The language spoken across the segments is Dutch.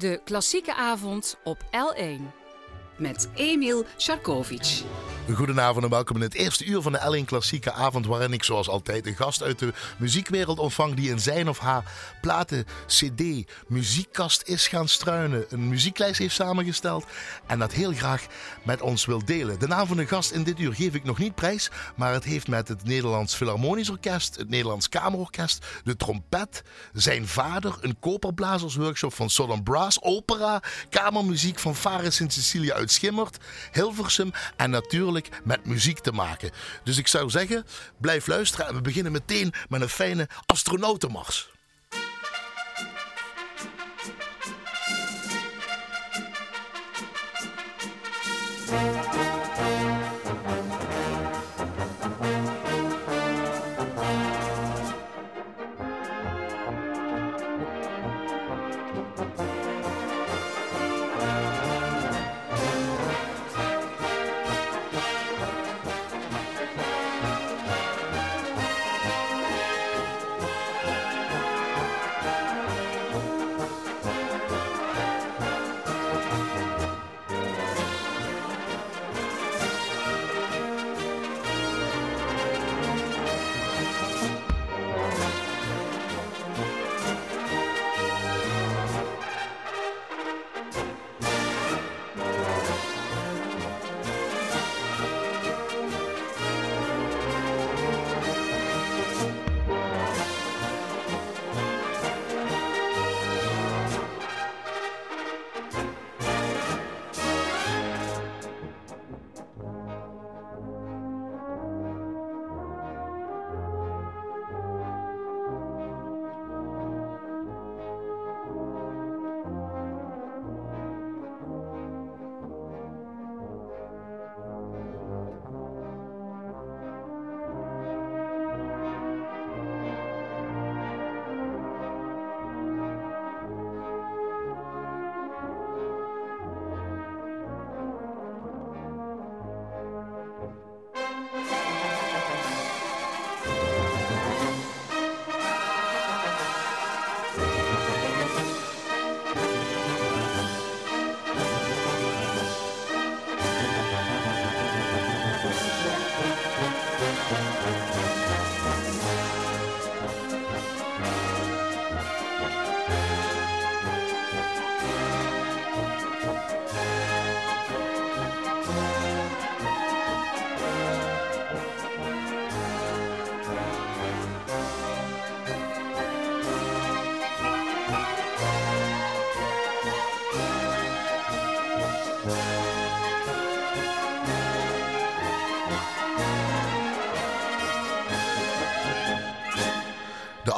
De klassieke avond op L1. Met Emil Sharkovic. Goedenavond en welkom in het eerste uur van de L1 Klassieke Avond, waarin ik zoals altijd een gast uit de muziekwereld ontvang die in zijn of haar platen, cd, muziekkast is gaan struinen, een muzieklijst heeft samengesteld en dat heel graag met ons wil delen. De naam van de gast in dit uur geef ik nog niet prijs, maar het heeft met het Nederlands Philharmonisch Orkest, het Nederlands Kamerorkest, de trompet, zijn vader, een koperblazersworkshop van Southern Brass, opera, kamermuziek van Faris in Cecilia uit Schimmert, Hilversum en natuurlijk met muziek te maken. Dus ik zou zeggen, blijf luisteren en we beginnen meteen met een fijne astronautenmars.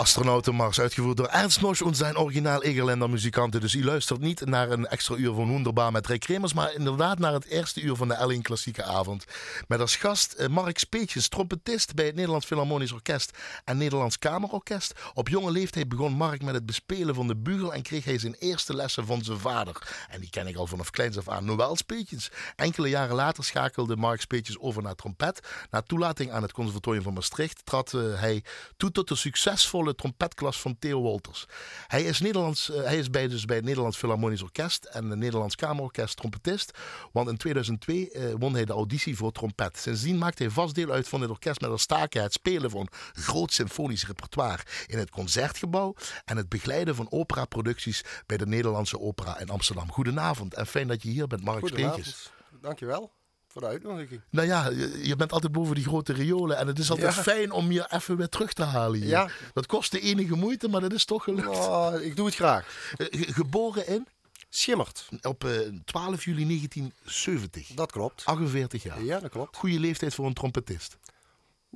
Astronautenmars, uitgevoerd door Ernst Nosch en zijn originaal Egerländer muzikanten. Dus u luistert niet naar een extra uur van Wonderbaar met Ray Kremers, maar inderdaad naar het eerste uur van de L1 Klassieke Avond. Met als gast eh, Mark Speetjes, trompetist bij het Nederlands Philharmonisch Orkest en Nederlands Kamerorkest. Op jonge leeftijd begon Mark met het bespelen van de bugel en kreeg hij zijn eerste lessen van zijn vader. En die ken ik al vanaf kleins af aan, Noël Speetjes. Enkele jaren later schakelde Mark Speetjes over naar trompet. Na toelating aan het Conservatorium van Maastricht trad eh, hij toe tot de succesvolle trompetklas van Theo Wolters. Hij is, Nederlands, uh, hij is bij, dus bij het Nederlands Philharmonisch Orkest en het Nederlands Kamerorkest trompetist. Want in 2002 uh, won hij de auditie voor trompet. Sindsdien maakt hij vast deel uit van het orkest met als taken het spelen van groot symfonisch repertoire in het concertgebouw en het begeleiden van operaproducties bij de Nederlandse Opera in Amsterdam. Goedenavond en fijn dat je hier bent, Mark Speetjes. Dankjewel voor de uitnodiging. Nou ja, je, je, bent altijd boven die grote riolen. En het is altijd ja. fijn om je even weer terug te halen hier. Ja. Dat kost de enige moeite, maar dat is toch gelukt. Oh, ik doe het graag. Uh, geboren in? Schimmert. Op uh, 12 juli 1970. Dat klopt. 48 jaar. Ja, dat klopt. Goede leeftijd voor een trompetist.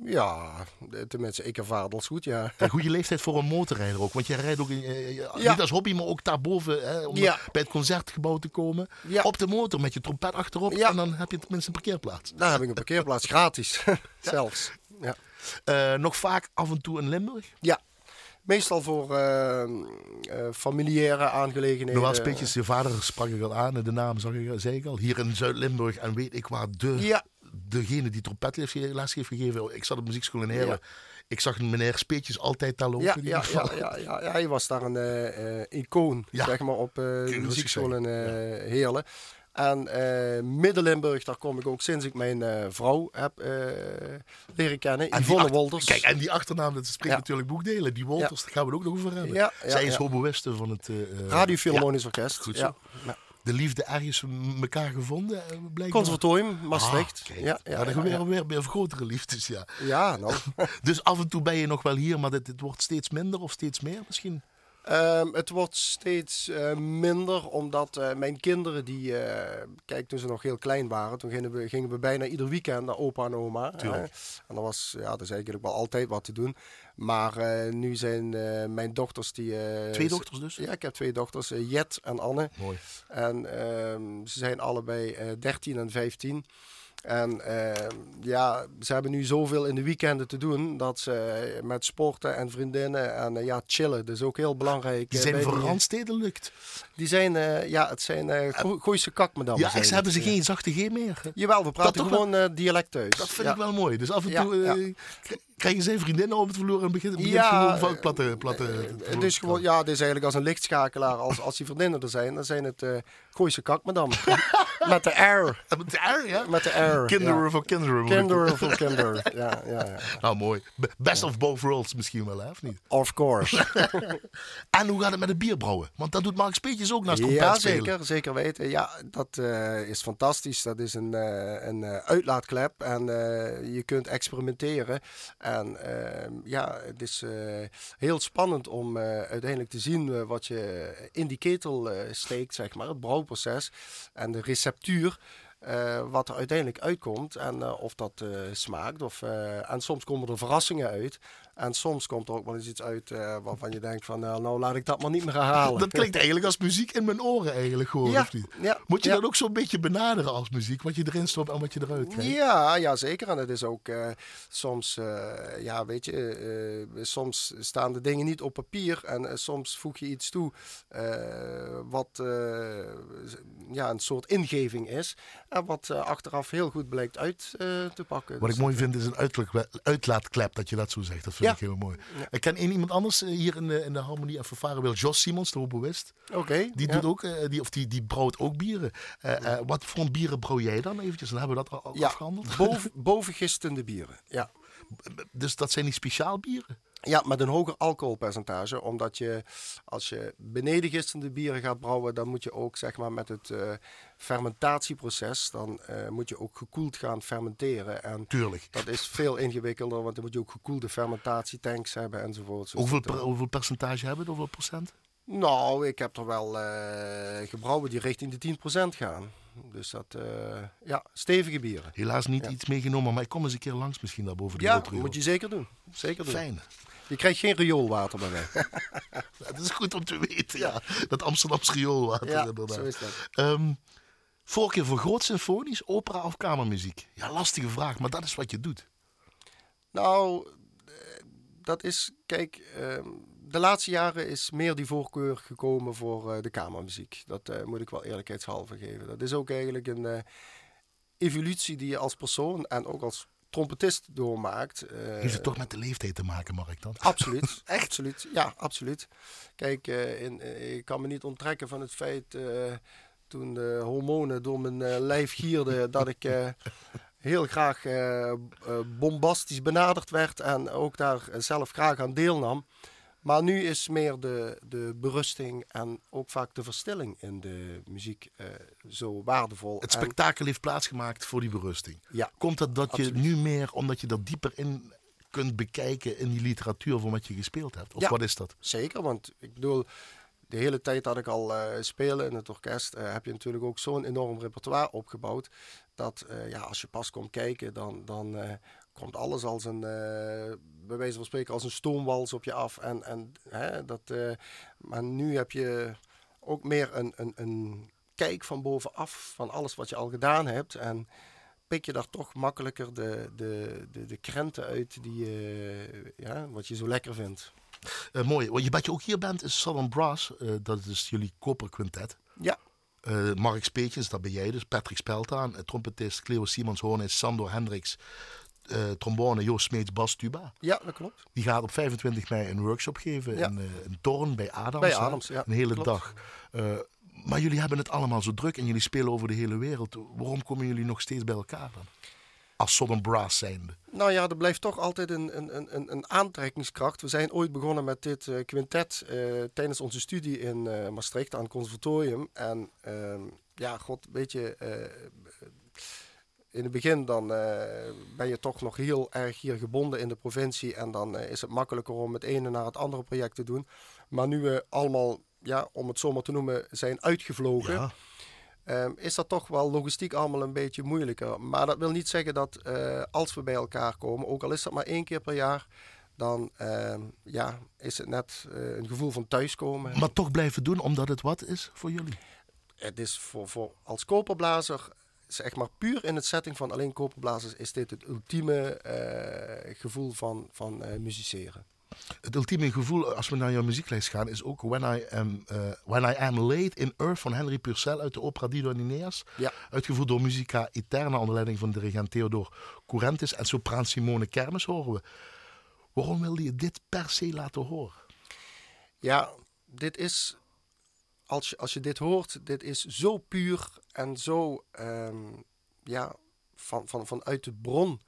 Ja, tenminste, ik ervaar het als goed, ja. Een goede leeftijd voor een motorrijder ook. Want je rijdt ook in, uh, ja. niet als hobby, maar ook daarboven. Hè, om ja. bij het concertgebouw te komen. Ja. Op de motor met je trompet achterop. En dan heb je tenminste een parkeerplaats. Dan heb ik een parkeerplaats, gratis. Zelfs. Ja. Uh, nog vaak af en toe in Limburg? Ja. Meestal voor uh, uh, familiaire aangelegenheden. Normaal speetjes, je vader sprak ik al aan, de naam zag ik, zei ik al. Hier in Zuid-Limburg en weet ik waar de... Ja. Degene die trompetles heeft gegeven, ik zat op muziekschool in Heerlen. Ja. Ik zag meneer Speetjes altijd daar lopen. Ja, in ja, ieder ja, geval. ja, ja, ja, hij was daar een eh, eh, icoon, zeg maar, op eh, de muziekschool in Heerlen. En eh Midden-Limburg, daar kom ik ook sinds ik mijn vrouw heb leren kennen. En Yvonne Wolters. Kijk, en die achternaam, dat spreekt Ja. natuurlijk boekdelen. Die Wolters, daar gaan we het ook nog over hebben. Ja, Zij is hoboïste van het... eh, Radio Orkest. goed ja. zo. De liefde ergens elkaar gevonden, eh, blijkbaar. Conservatorium, Maastricht. Ah, ja, Ja, dan ja, weer, ja. weer, weer grotere liefdes, ja. Ja, nou. Dus af en toe ben je nog wel hier, maar het, het wordt steeds minder of steeds meer misschien? Ehm, het wordt steeds eh, minder, omdat eh, mijn kinderen, die, eh, kijk, toen ze nog heel klein waren, toen gingen we, gingen we bijna ieder weekend naar opa en oma. En dat was, ja, dat is eigenlijk wel altijd wat te doen. Maar nu zijn mijn dochters die... Twee dochters dus? Ja, ik heb twee dochters, Jet en Anne. Mooi. En ehm, ze zijn allebei eh 13 en 15. En ehm, ja, ze hebben nu zoveel in de weekenden te doen dat ze eh, met sporten en vriendinnen en eh, ja, chillen. Dat is ook heel belangrijk. Die eh, zijn Randsteden lukt. Die zijn, eh, ja, het zijn eh Go- Gooise kakmedammen. Ja, het. hebben ze geen zachte G meer. Jawel, we praten gewoon eh, dialect thuis. Dat vind ja. ik wel mooi. Dus af en toe eh, ja. Krijgen zij vriendinnen op het vloer en begint, begint Ja, gewoon van eh, platte... platte Het is gewoon, ja, het is eigenlijk als een lichtschakelaar. Als, als die vriendinnen er zijn, dan zijn het eh Gooise kakmedammen. Met de R. Met de R, ja? Met de R. Kinderen ja. voor kinderen. Kinderen voor kinderen. Ja, ja, ja. Nou, mooi. Best of both worlds misschien wel, hè? Of niet? Of course. En hoe gaat het met het bierbrouwen? Want dat doet Mark Speetjes ook naast trompet Ja, zeker, zeker weten. Ja, dat eh, is fantastisch. Dat is een, eh, een eh, uitlaatklep en eh, je kunt experimenteren. En eh, ja, het is eh, heel spannend om eh, uiteindelijk te zien eh, wat je in die ketel steekt, zeg maar, het brouwproces en de receptuur. wat er uiteindelijk uitkomt en of dat smaakt. Of, en soms komen er verrassingen uit. En soms komt er ook wel eens iets uit eh, waarvan je denkt van nou, nou laat ik dat maar niet meer herhalen. Dat klinkt eigenlijk als muziek in mijn oren eigenlijk gewoon, Ja, Moet je ja. dat ook zo'n beetje benaderen als muziek? Wat je erin stopt en wat je eruit krijgt? Ja, ja, zeker. En het is ook eh, soms, eh, ja, weet je, eh, soms staan de dingen niet op papier en eh, soms voeg je iets toe eh, wat eh, ja, een soort ingeving is en wat eh, achteraf heel goed blijkt uit eh, te pakken. Wat ik Dus mooi vind is een uitla- uitlaatklep dat je dat zo zegt. Dat vind ik heel mooi. Ik ken één iemand anders eh, hier in de, in de Harmonie en Vervaren wil Jos Simons, de hoboïst. Oké. Die, doet ook, eh, die, of die, die brouwt ook bieren. Eh, eh, wat voor bieren brouw jij dan eventjes? Dan hebben we dat al Ja, afgehandeld. boven, bovengistende bieren. Ja. Dus dat zijn niet speciaal bieren? Ja, met een hoger alcoholpercentage. Omdat je, als je benedengistende bieren gaat brouwen, dan moet je ook zeg maar met het eh, fermentatieproces, dan eh, moet je ook gekoeld gaan fermenteren. En Tuurlijk. dat is veel ingewikkelder, want dan moet je ook gekoelde fermentatietanks hebben enzovoort. Hoeveel, dat, per- eh, hoeveel percentage hebben we? Hoeveel procent? nou, ik heb er wel eh, gebrouwen die richting de 10% gaan. Dus dat, ja, stevige bieren. Helaas niet Ja. iets meegenomen, maar ik kom eens een keer langs misschien daar boven die Ja, rotrio. moet je zeker doen. Zeker doen. Fijn. Je krijgt geen rioolwater bij mij. Dat is goed om te weten, ja. Dat Amsterdamse rioolwater, ja, inderdaad. zo is dat. Ehm, voorkeur voor groot symfonisch, opera of kamermuziek? Ja, lastige vraag, maar dat is wat je doet. Nou, eh, dat is, kijk, ehm, de laatste jaren is meer die voorkeur gekomen voor eh, de kamermuziek. Dat eh, moet ik wel eerlijkheidshalve geven. Dat is ook eigenlijk een evolutie die je als persoon en ook als trompetist doormaakt. Eh, Heeft het toch met de leeftijd te maken, Mark, dan? Absoluut, absoluut. Ja, absoluut. Kijk, eh, in, eh, ik kan me niet onttrekken van het feit toen de hormonen door mijn lijf gierden dat ik heel graag bombastisch benaderd werd en ook daar zelf graag aan deelnam. Maar nu is meer de, de berusting en ook vaak de verstilling in de muziek eh, zo waardevol. Het En- spektakel heeft plaatsgemaakt voor die berusting. ja, Komt dat dat je nu meer, omdat je dat dieper in kunt bekijken in die literatuur van wat je gespeeld hebt? Of Ja. wat is dat? Zeker, want ik bedoel, de hele tijd dat ik al eh speel in het orkest, eh, heb je natuurlijk ook zo'n enorm repertoire opgebouwd. Dat ja, als je pas komt kijken, dan, dan komt alles als een, eh, bij wijze van spreken, als een stoomwals op je af. En, en, hè, dat, eh, maar nu heb je ook meer een, een, een kijk van bovenaf van alles wat je al gedaan hebt. En pik je daar toch makkelijker de, de, de, de krenten uit die, je, ja, wat je zo lekker vindt. Eh, mooi. Want je, wat je ook hier bent is Southern Brass. Eh, dat is jullie koperquintet. Ja. Eh, Mark Speetjes, dat ben jij dus. Patrick Speltaan, eh, trompetist. Cleo Simons, Hornis, Sandor Hendricks. Eh, trombone, Joost Smeets bas tuba. Ja, dat klopt. Die gaat op 25 mei een workshop geven Ja. in uh, een toren bij Adams. Bij? Adams, ja, Een hele klopt. dag. Uh, maar jullie hebben het allemaal zo druk en jullie spelen over de hele wereld. Waarom komen jullie nog steeds bij elkaar dan? Als Southern Brass zijnde. Nou ja, er blijft toch altijd een, een, een, een aantrekkingskracht. We zijn ooit begonnen met dit uh, quintet tijdens onze studie in Maastricht aan het conservatorium. En ehm, ja, god, weet je, in het begin dan ben je toch nog heel erg hier gebonden in de provincie. En dan is het makkelijker om het ene naar het andere project te doen. Maar nu we allemaal, ja, om het zomaar te noemen, zijn uitgevlogen. Ja. Um, is dat toch wel logistiek allemaal een beetje moeilijker. Maar dat wil niet zeggen dat uh, als we bij elkaar komen, ook al is dat maar één keer per jaar, dan uh, ja, is het net uh, een gevoel van thuiskomen. Maar toch blijven doen omdat het wat is voor jullie? Het is voor, voor als koperblazer, zeg maar puur in het setting van alleen koperblazers, is dit het ultieme uh, gevoel van, van uh, musiceren. Het ultieme gevoel als we naar jouw muzieklijst gaan is ook When I Am, uh, When I Am Late in Earth van Henry Purcell uit de opera Dido en Aeneas. Ja. Uitgevoerd door Musica Eterna onder leiding van dirigent Theodor Courentis en sopraan Simone Kermes horen we. Waarom wilde je dit per se laten horen? Ja, dit is, als je, als je dit hoort, dit is zo puur en zo, um, ja, van, van, vanuit de bron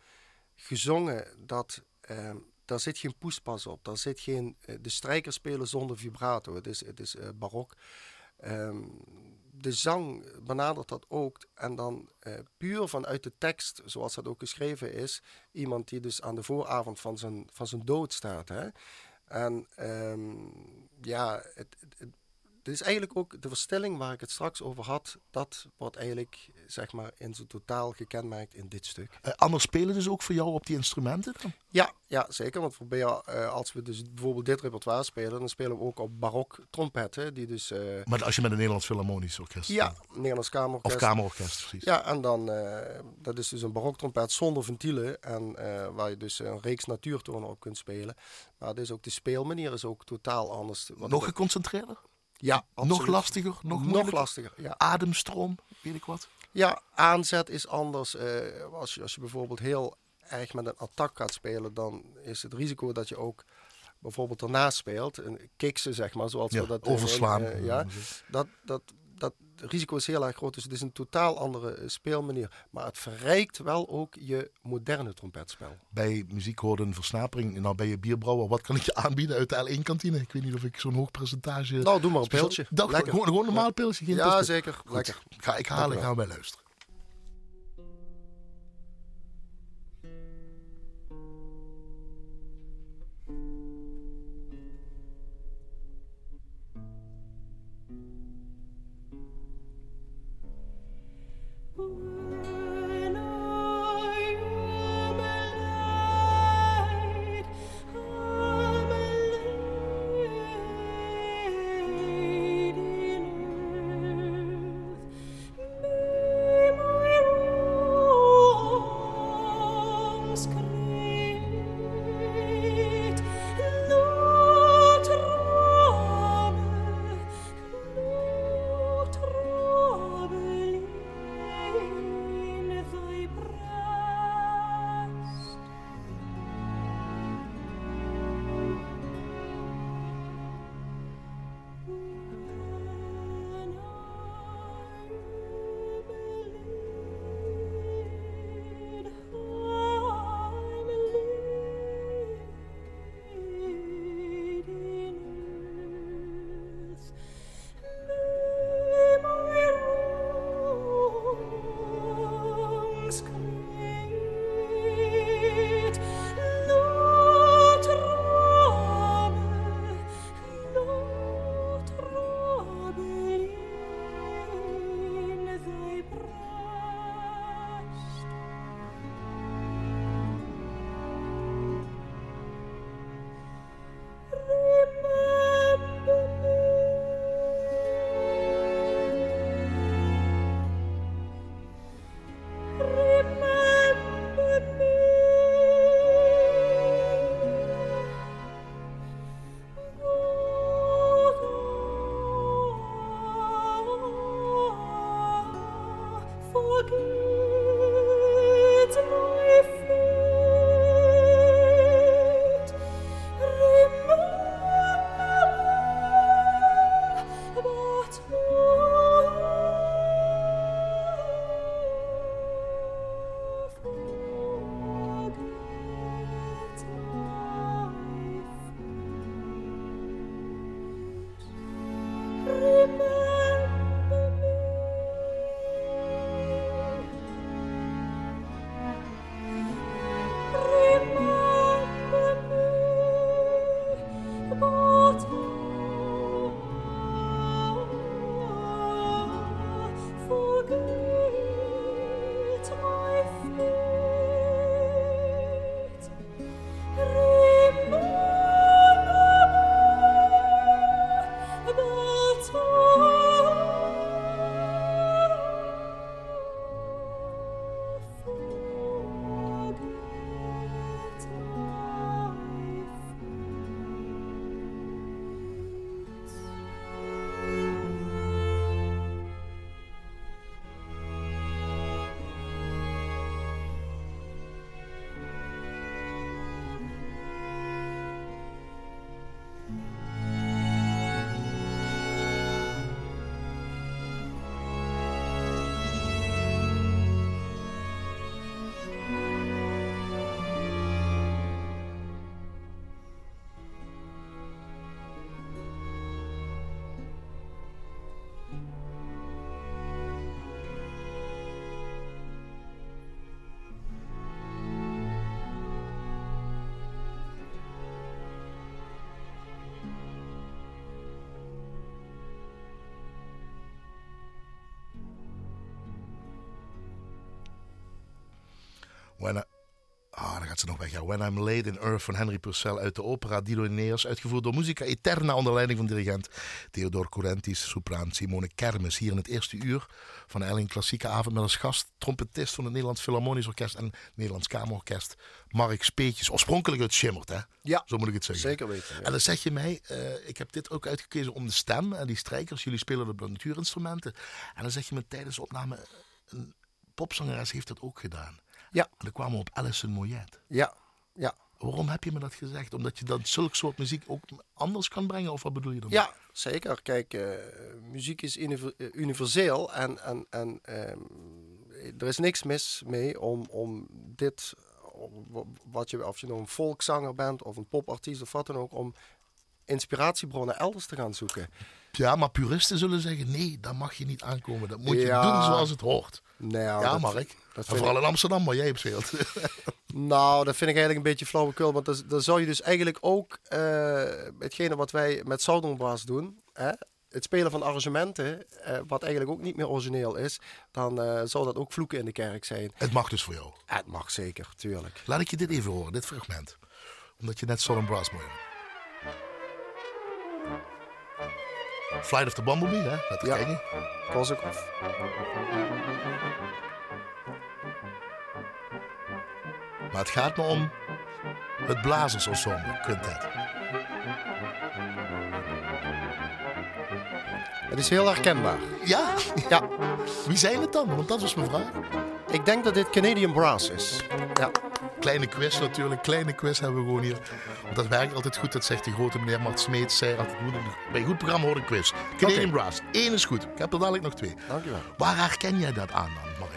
gezongen dat... Um, daar zit geen poespas op. Daar zit geen. Uh, de strijkers spelen zonder vibrato. Het is, het is uh, barok. Um, de zang benadert dat ook. En dan uh, puur vanuit de tekst, zoals dat ook geschreven is. Iemand die dus aan de vooravond van zijn, van zijn dood staat. Hè? En ja, het, het, is eigenlijk ook de verstilling waar ik het straks over had. Dat wordt eigenlijk, zeg maar, in zijn totaal gekenmerkt in dit stuk. Uh, anders spelen dus ook voor jou op die instrumenten dan? Ja, ja zeker. Want voor uh, als we dus bijvoorbeeld dit repertoire spelen, dan spelen we ook op barok trompetten. Die dus, uh, maar als je met een Nederlands Philharmonisch Orkest Ja, Nederlands Kamerorkest. Of Kamerorkest, precies. Ja, en dan, dat is dus een baroktrompet zonder ventielen. En waar je dus een reeks natuurtonen op kunt spelen. Maar dus ook de speelmanier is ook totaal anders. Nog geconcentreerder? Ja, absoluut. Nog lastiger? Nog, nog lastiger, ja. Ademstroom, weet ik wat? Ja, aanzet is anders. Uh, als, je, als je bijvoorbeeld heel erg met een attack gaat spelen, dan is het risico dat je ook bijvoorbeeld ernaast speelt. Een kiksen, zeg maar, zoals ja, we dat overslaan. Uh, ja, dat, dat, dat risico is heel erg groot. Dus het is een totaal andere uh, speelmanier. Maar het verrijkt wel ook je moderne trompetspel. Bij muziek hoorde een versnapering. Nou, ben je bierbrouwer. Wat kan ik je aanbieden uit de L1-kantine? Ik weet niet of ik zo'n hoog percentage... Nou, doe maar een pilsje. Dat, gewoon, gewoon een normaal ja. pilsje. Geen ja, zeker. Goed. Lekker. Ga ik halen en gaan wij luisteren. When I, Ah, dan gaat ze nog weg. Ja. When I'm Late in Earth van Henry Purcell uit de opera Dido Neers. Uitgevoerd door Musica Eterna onder leiding van dirigent Theodor Courentis, sopraan Simone Kermis. Hier in het eerste uur van Elling Klassieke Avond met als gast trompetist van het Nederlands Philharmonisch Orkest en Nederlands Kamerorkest Mark Speetjes. Oorspronkelijk uit Schimmert, hè? Ja, Zo moet ik het zeggen. zeker weten. ja. En dan zeg je mij, eh, ik heb dit ook uitgekozen om de stem en die strijkers. Jullie spelen op natuurinstrumenten. En dan zeg je me tijdens de opname, een popzangeres heeft dat ook gedaan. Ja. En dan kwamen we op Alison Moyet. Ja, ja. Waarom heb je me dat gezegd? Omdat je dan zulk soort muziek ook anders kan brengen? Of wat bedoel je dan? Ja, zeker. Kijk, eh, muziek is eh, universeel en, en, en ehm, er is niks mis mee om, om dit, om wat je, of je nou een volkszanger bent of een popartiest of wat dan ook, om inspiratiebronnen elders te gaan zoeken. Ja, maar puristen zullen zeggen, nee, dat mag je niet aankomen. Dat moet je Ja. doen zoals het hoort. Nou, ja, dat- Mark. Dat vooral ik, in Amsterdam, waar jij hebt speelt. nou, dat vind ik eigenlijk een beetje flauwekul. Want dan, zou je dus eigenlijk ook eh, hetgene wat wij met Southern Brass doen, hè, het spelen van arrangementen, eh, wat eigenlijk ook niet meer origineel is, dan eh, zou dat ook vloeken in de kerk zijn. het mag dus voor jou. Het mag zeker, tuurlijk. Laat ik je dit even horen, dit fragment. Omdat je net Southern Brass hoort. Flight of the Bumblebee, hè? We Ja. kijken. Kozakov. Maar het gaat me om het Blazersensemble Quintet. Het is heel herkenbaar. Ja, Ja, wie zijn het dan? Want dat was mijn vraag. ik denk dat dit Canadian Brass is. Ja, Kleine quiz natuurlijk, kleine quiz hebben we gewoon hier. Want dat werkt altijd goed, dat zegt de grote meneer Mart Smeets. Zei altijd, moet bij een goed programma hoor ik quiz. Canadian. Brass, Eén is goed. Ik heb er dadelijk nog twee. dankjewel. Waar herken jij dat aan dan, Mark?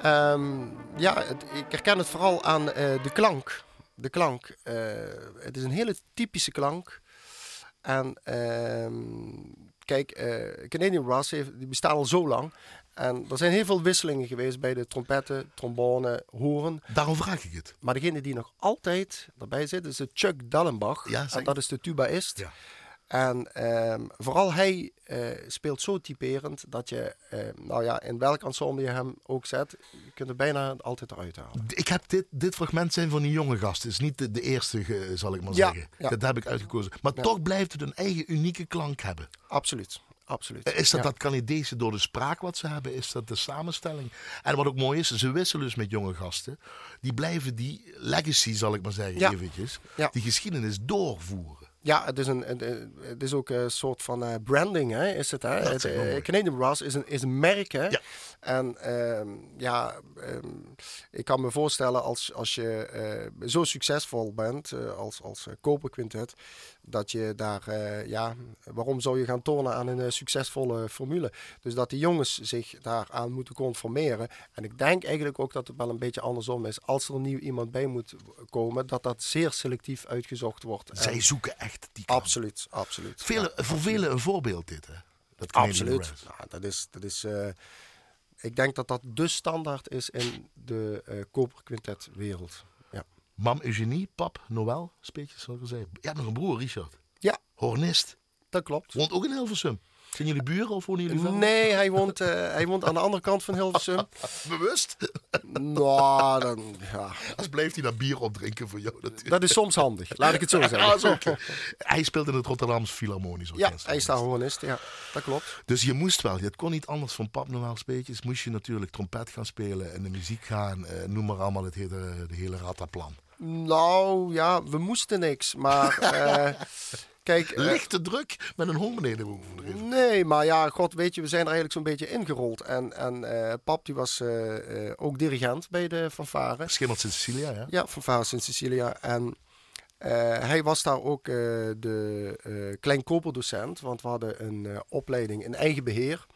Ehm, ja, het- ik herken het vooral aan eh, de klank. De klank. eh, het is een hele typische klank. En ehm, kijk, eh, Canadian Brass heeft, die bestaan al zo lang. En er zijn heel veel wisselingen geweest bij de trompetten, trombone, horen. Daarom vraag ik het. Maar degene die nog altijd erbij zit, is de Chuck Dallenbach. Ja, en dat is de tubaïst. Ja. En ehm, vooral hij eh, speelt zo typerend dat je, eh, nou ja, in welk ensemble je hem ook zet, je kunt er bijna altijd eruit halen. Ik heb dit, dit fragment zijn van die jonge gasten. Het is niet de, de eerste, zal ik maar Ja, zeggen. ja. Dat heb ik uitgekozen. Maar Ja. toch blijft het een eigen unieke klank hebben. Absoluut, absoluut. Is dat dat Canadese door de spraak wat ze hebben? Is dat de samenstelling? En wat ook mooi is, ze wisselen dus met jonge gasten. Die blijven die legacy, zal ik maar zeggen, eventjes. Ja. Die geschiedenis doorvoeren. Ja, het is, een, het, is ook een soort van eh, branding, hè, is het. Hè? Het. Canadian Brass is een, is een merk, hè. Ja. En ehm, ja, ehm, ik kan me voorstellen als, als je eh, zo succesvol bent eh, als, als koperquintet, dat je daar, eh, ja, waarom zou je gaan tornen aan een eh, succesvolle formule? Dus dat die jongens zich daaraan moeten conformeren. En ik denk eigenlijk ook dat het wel een beetje andersom is. Als er nieuw iemand bij moet komen, dat dat zeer selectief uitgezocht wordt. En- Zij zoeken echt die klank. Absoluut, absoluut. Vele, Ja, voor velen een voorbeeld dit, hè? Dat absoluut. Nou, dat is, dat is, eh, ik denk dat dat de standaard is in de eh koperquintetwereld. Mam Eugenie, pap Noël, speetjes, zal ik zeggen. Je hebt nog een broer, Richard. ja, Hornist. dat klopt. Woont ook in Hilversum. Zijn jullie buren of wonen jullie verder? Nee, hij woont, eh, hij woont aan de andere kant van Hilversum. Bewust? nou, dan, ja, Als blijft hij dat bier opdrinken voor jou natuurlijk. dat is soms handig, laat ik het zo Ah, zeggen. oké. Hij speelt in het Rotterdams Philharmonisch Ja, Orkest. hij is daar hornist, ja, dat klopt. Dus je moest wel, het kon niet anders van pap Noël speetjes. Moest je natuurlijk trompet gaan spelen en de muziek gaan. eh, noem maar allemaal het hele, de hele rataplan. Nou, ja, we moesten niks, maar eh, kijk... eh, Lichte druk met een hond beneden boven. Nee, maar ja, god, weet je, we zijn er eigenlijk zo'n beetje ingerold. En, en eh, pap, die was ook dirigent bij de fanfare. Schimmelt in Sicilia, ja? Ja, fanfare Sint Cecilia. En hij was daar ook de kleinkoperdocent, want we hadden een opleiding in eigen beheer.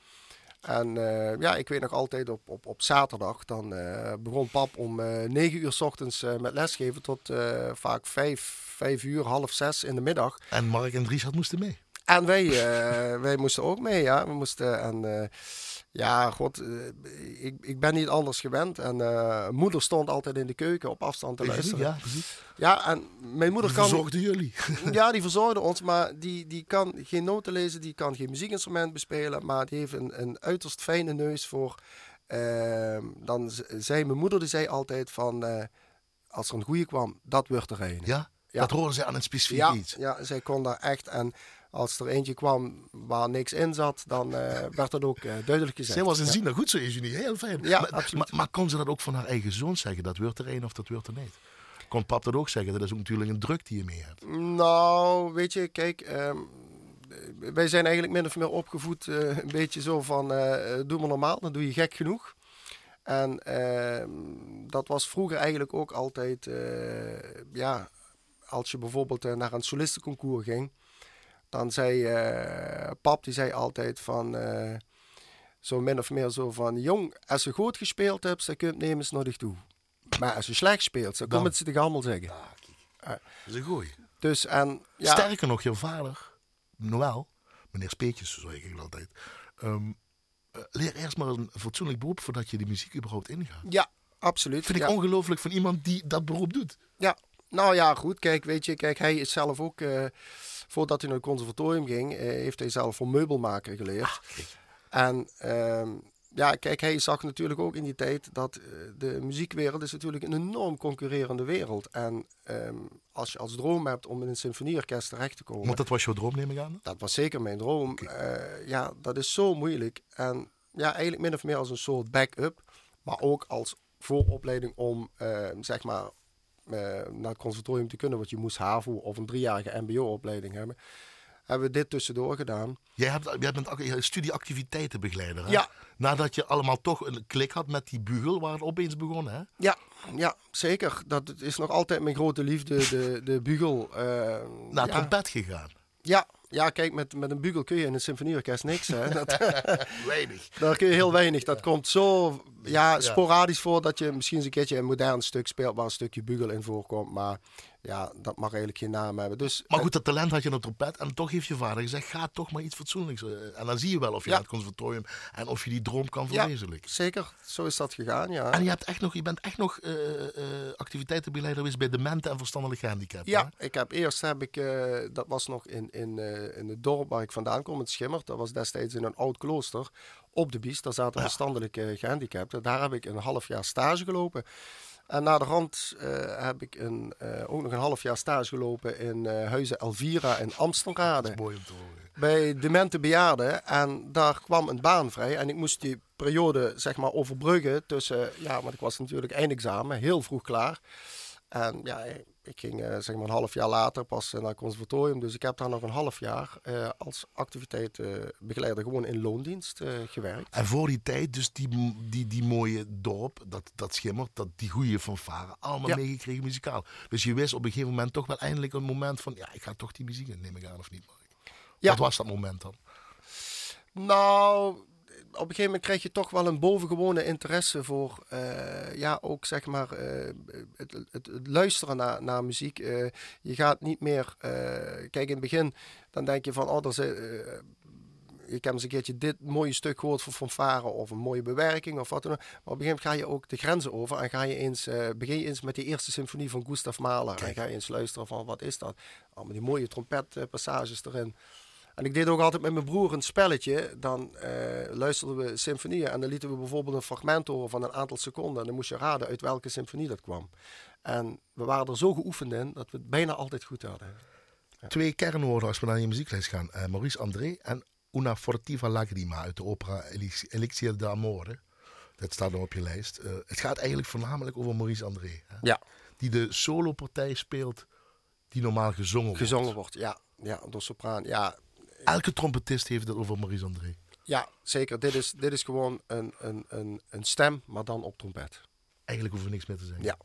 En eh, ja, ik weet nog altijd op, op, op zaterdag, dan eh, begon pap om eh 9 uur s ochtends eh, met lesgeven tot eh, vaak 5, 5 uur, half 6 in de middag. En Mark en Richard moesten mee. En wij, eh, wij moesten ook mee, ja. We moesten, en eh, ja, god, eh, ik, ik ben niet anders gewend. En eh, moeder stond altijd in de keuken op afstand te luisteren. Ja, precies. Ja, en mijn moeder Die kan... verzorgden jullie. Ja, die verzorgde ons, maar die, die kan geen noten lezen, die kan geen muziekinstrument bespelen, maar die heeft een, een uiterst fijne neus voor ehm, dan zei mijn moeder, die zei altijd van, eh, als er een goeie kwam, dat wordt er een. Ja? Ja. Dat horen ze aan een specifiek Ja, iets. ja, zij kon daar echt. En als er eentje kwam waar niks in zat, dan eh, werd dat ook eh, duidelijk gezegd. Zij was een Ja. ziener, goed zo is jullie, heel fijn. Ja, maar, absoluut. Maar, maar kon ze dat ook van haar eigen zoon zeggen? Dat wordt er een of dat wordt er niet? Kon pap dat ook zeggen? Dat is ook natuurlijk een druk die je mee hebt. Nou, weet je, kijk, ehm, wij zijn eigenlijk min of meer opgevoed eh, een beetje zo van, doe maar normaal, dan doe je gek genoeg. En ehm, dat was vroeger eigenlijk ook altijd, ja, als je bijvoorbeeld naar een solistenconcours ging, dan zei eh, pap, die zei altijd van, eh, zo min of meer zo van, jong, als je goed gespeeld hebt, dan kun je het nemen naar dich toe. Maar als je slecht speelt, dan Dan- komt het ze te allemaal zeggen. Dat is een goeie. Dus en ja, Sterker nog, je vader, Noël, meneer Speetjes, zo zeg ik het altijd. ehm, eh, leer eerst maar een fatsoenlijk beroep voordat je die muziek überhaupt ingaat. ja, absoluut. Vind ik ja. ongelooflijk van iemand die dat beroep doet. ja, nou ja, goed. Kijk, weet je, kijk, hij is zelf ook, voordat hij naar het conservatorium ging, eh, heeft hij zelf voor meubelmaker geleerd. En ehm, ja, kijk, hij zag natuurlijk ook in die tijd dat eh, de muziekwereld is natuurlijk een enorm concurrerende wereld. En ehm, als je als droom hebt om in een symfonieorkest terecht te komen, Want dat was jouw droom, neem ik aan. dat was zeker mijn droom. Eh, ja, dat is zo moeilijk. En ja, eigenlijk min of meer als een soort backup. Maar ook als vooropleiding om, eh, zeg maar, eh, naar het conservatorium te kunnen. Want je moest HAVO of een driejarige mbo-opleiding hebben. Hebben we dit tussendoor gedaan. Jij, hebt, jij bent ac- studieactiviteitenbegeleider. Hè? Ja. Nadat je allemaal toch een klik had met die bugel, waar het opeens begon. Hè? Ja, ja, zeker. Dat is nog altijd mijn grote liefde, de, de bugel. eh, Naar ja. trompet gegaan. Ja, ja, kijk, met, met een bugel kun je in een symfonieorkest niks. Hè. Dat, Weinig. Daar kun je heel weinig. Dat komt zo ja, sporadisch voor dat je misschien eens een keertje een modern stuk speelt waar een stukje bugel in voorkomt. Maar ja, dat mag eigenlijk geen naam hebben. Dus, Maar goed, dat talent had je op trompet. En toch heeft je vader gezegd, ga toch maar iets fatsoenlijks. eh, En dan zie je wel of je Ja. naar het conservatorium en of je die droom kan Ja. verwezenlijken. zeker, zo is dat gegaan, ja. En je, hebt echt nog, je bent echt nog eh, eh, activiteitenbegeleider geweest bij dementen en verstandelijk gehandicapten. Ja, hè? ik heb eerst heb ik, dat was nog in, in, in het dorp waar ik vandaan kom, het Schimmert. Dat was destijds in een oud klooster op de Bies. Daar zaten verstandelijk eh, gehandicapten. Daar heb ik een half jaar stage gelopen. En na de rand eh, heb ik een, eh, ook nog een half jaar stage gelopen in eh, Huizen Elvira in Amstelrade. Mooi om te horen. bij demente bejaarden. En daar kwam een baan vrij. En ik moest die periode zeg maar overbruggen tussen... Ja, want ik was natuurlijk eindexamen, heel vroeg klaar. En ja, ik ging eh, zeg maar een half jaar later pas eh, naar het conservatorium. Dus ik heb daar nog een half jaar eh, als activiteitenbegeleider gewoon in loondienst gewerkt. En voor die tijd, dus die, die, die mooie dorp, dat, dat schimmert, dat, die goede fanfare, allemaal Ja. meegekregen muzikaal. Dus je wist op een gegeven moment toch wel eindelijk een moment van, ja, ik ga toch die muziek in, neem ik aan of niet. Mark? Ja. Wat was dat moment dan? Nou, op een gegeven moment krijg je toch wel een bovengewone interesse voor, eh, ja, ook zeg maar, eh, het, het, het luisteren naar, naar muziek. Eh, je gaat niet meer, kijk in het begin, dan denk je van, oh, er zit, ik heb eens een keertje dit mooie stuk gehoord van fanfare of een mooie bewerking of wat dan ook. Maar op een gegeven moment ga je ook de grenzen over en ga je eens, begin je eens met die eerste symfonie van Gustav Mahler. En ga je eens luisteren van, wat is dat? Allemaal die mooie trompetpassages erin. En ik deed ook altijd met mijn broer een spelletje. Dan eh, luisterden we symfonieën en dan lieten we bijvoorbeeld een fragment horen van een aantal seconden. En dan moest je raden uit welke symfonie dat kwam. En we waren er zo geoefend in dat we het bijna altijd goed hadden. Twee kernwoorden als we naar je muzieklijst gaan. Eh, Maurice André en Una Fortiva Lagrima uit de opera Elix- Elixir d'Amore. Dat staat er op je lijst. Eh, het gaat eigenlijk voornamelijk over Maurice André. Hè? Ja. Die de solopartij speelt die normaal gezongen wordt. Gezongen wordt, ja. Ja, door sopraan. Ja, Elke trompetist heeft het over Maurice André. ja zeker. Dit is, dit is gewoon een, een, een, een stem, maar dan op trompet. Eigenlijk hoeven we niks meer te zeggen. Ja.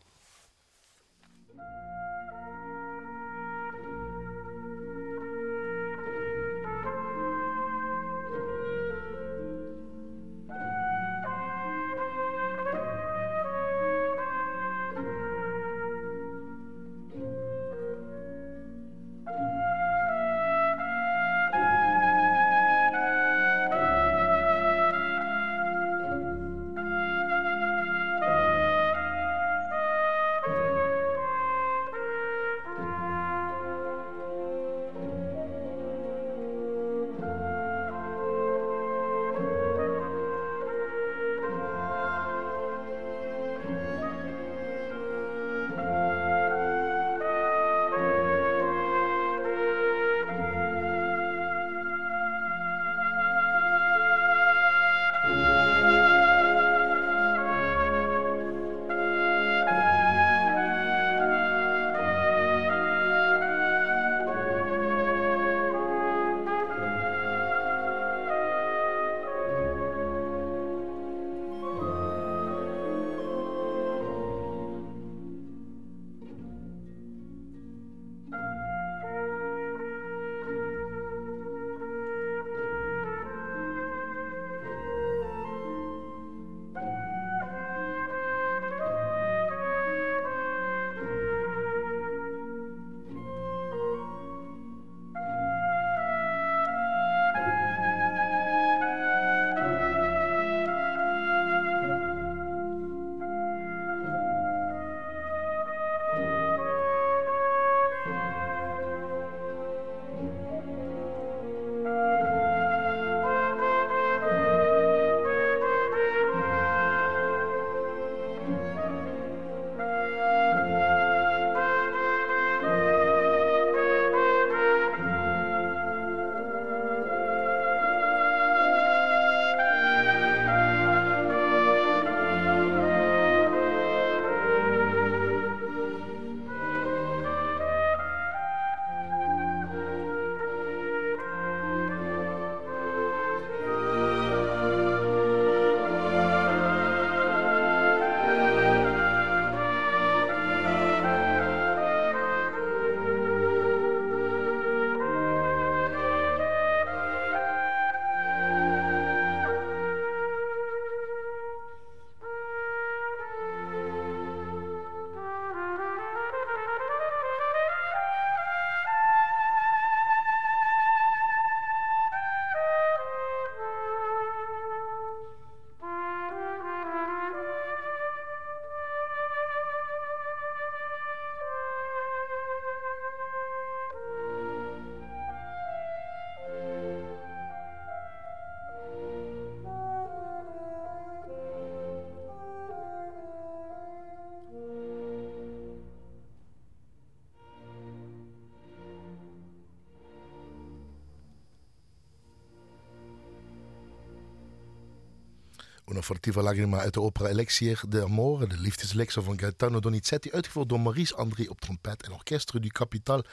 Fortiva lagrima uit de opera Elixir de Amore, de liefdeselixer van Gaetano Donizetti, uitgevoerd door Maurice André op trompet en Orchestre du Capital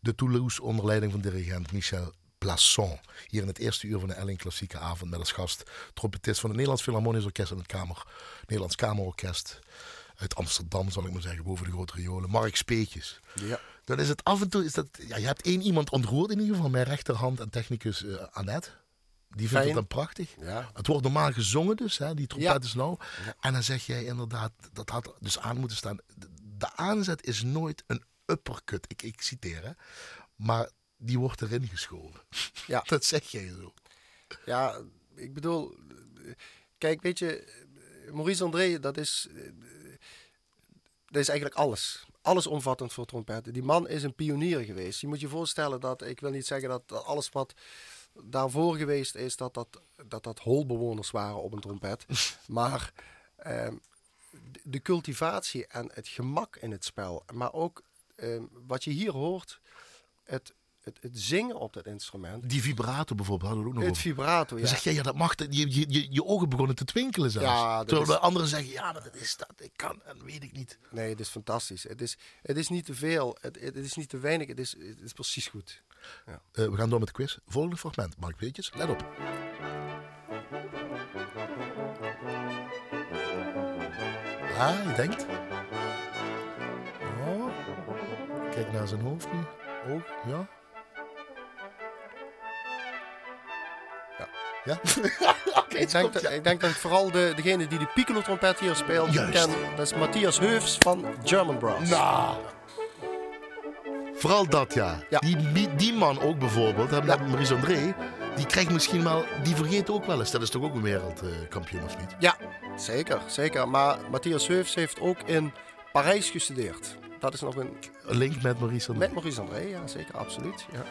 de Toulouse onder leiding van dirigent Michel Plasson. Hier in het eerste uur van de Elling Klassieke Avond met als gast trompetist van het Nederlands Philharmonisch Orkest en het Kamer, Nederlands Kamerorkest uit Amsterdam, zal ik maar zeggen, boven de grote riolen. Mark Speetjes. Ja. Dan is het af en toe, is dat, ja, je hebt één iemand ontroerd in ieder geval, mijn rechterhand en technicus uh, Annette. Die vindt Fijn. het dan prachtig. Ja. Het wordt normaal gezongen dus, hè, die trompet is nou. En dan zeg jij inderdaad, dat had dus aan moeten staan. De, de aanzet is nooit een uppercut, ik, ik citeer hè. Maar die wordt erin geschoven. Ja. Dat zeg jij zo. Ja, ik bedoel, kijk, weet je, Maurice André, dat is, dat is eigenlijk alles. Allesomvattend voor trompetten. Die man is een pionier geweest. Je moet je voorstellen dat, ik wil niet zeggen dat alles wat daarvoor geweest is, dat dat, dat, dat holbewoners waren op een trompet. maar ehm, de- cultivatie en het gemak in het spel, maar ook ehm, wat je hier hoort, het, het, het zingen op dat instrument. Die vibrato bijvoorbeeld, hadden we ook nog Het over. vibrato, ja. Dan zeg jij, ja, dat mag. Je, je, je, je ogen begonnen te twinkelen zelfs. Ja, Terwijl is- anderen zeggen, ja, dat is dat, ik kan, en weet ik niet. Nee, het is fantastisch. Het is, het is niet te veel, het, het is niet te weinig, het is, het is precies goed. Eh, we gaan door met de quiz. Volgende fragment, Mark Peetjes, let op. Ah, je denkt. Oh. Kijk naar zijn hoofd nu. Oog, ja. Ja. Ja? Oké, Ik denk, dat, ja. ik denk dat ik vooral de, degene die de piccolo trompet hier speelt Juist. ken. Dat is Matthias Heufs van German Brass. Nou. Vooral dat, ja. Ja. Die, die, man ook bijvoorbeeld, Ja. Maurice André, die krijgt misschien wel, die vergeet ook wel eens. Dat is toch ook een wereldkampioen, of niet? Ja, zeker, zeker. Maar Matthias Heufs heeft ook in Parijs gestudeerd. Dat is nog een... Een link met Maurice André. Met Maurice André, ja, zeker, absoluut. Ja.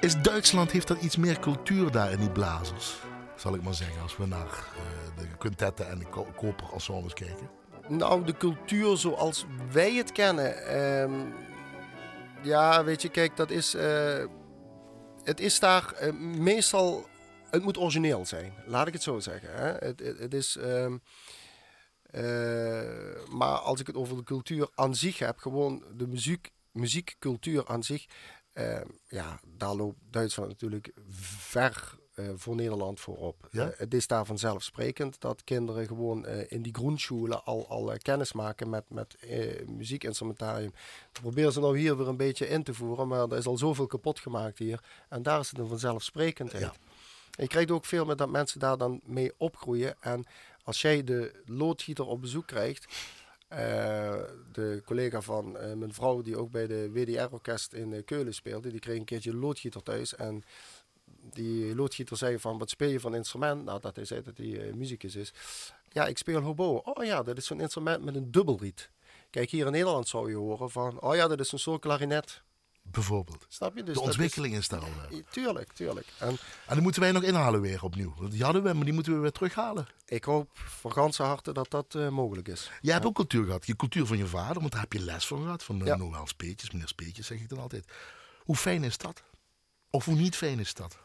Is Duitsland, heeft dat iets meer cultuur daar in die blazers? Zal ik maar zeggen, als we naar eh, de quintetten en de ko- koperensembles kijken. Nou, de cultuur zoals wij het kennen. ehm, ja, weet je, kijk, dat is. eh, het is daar eh, meestal. Het moet origineel zijn, laat ik het zo zeggen. Hè? Het, het, is. ehm, eh, maar als ik het over de cultuur aan zich heb, gewoon de muziek, muziekcultuur aan zich. ehm, ja, daar loopt Duitsland natuurlijk ver voor Nederland voorop. Ja? Eh, het is daar vanzelfsprekend dat kinderen gewoon eh, in die groenscholen al, al eh, kennis maken met, met eh, muziekinstrumentarium. Dat proberen ze nou hier weer een beetje in te voeren, maar er is al zoveel kapot gemaakt hier. En daar is het een vanzelfsprekendheid. Ja. Krijgt ook veel met dat mensen daar dan mee opgroeien. En als jij de loodgieter op bezoek krijgt, eh, de collega van eh, mijn vrouw, die ook bij de WDR-orkest in eh, Keulen speelde, die kreeg een keertje loodgieter thuis. En die loodgieter zei van, wat speel je van instrument? Nou, dat hij zei dat hij muzikus is. Ja, ik speel hobo. Oh ja, dat is zo'n instrument met een dubbelriet. Kijk, hier in Nederland zou je horen van, oh ja, dat is een soort klarinet. Bijvoorbeeld. Snap je? Dus de ontwikkeling is daar al. eh. Tuurlijk, tuurlijk. En En die moeten wij nog inhalen weer opnieuw. Die hadden we, maar die moeten we weer terughalen. ik hoop van ganse harte dat dat eh, mogelijk is. Jij hebt ook cultuur gehad. Je cultuur van je vader, want daar heb je les van gehad. Van uh, Ja. Noël Speetjes, meneer Speetjes zeg ik dan altijd. Hoe fijn is dat? Of hoe niet fijn is dat?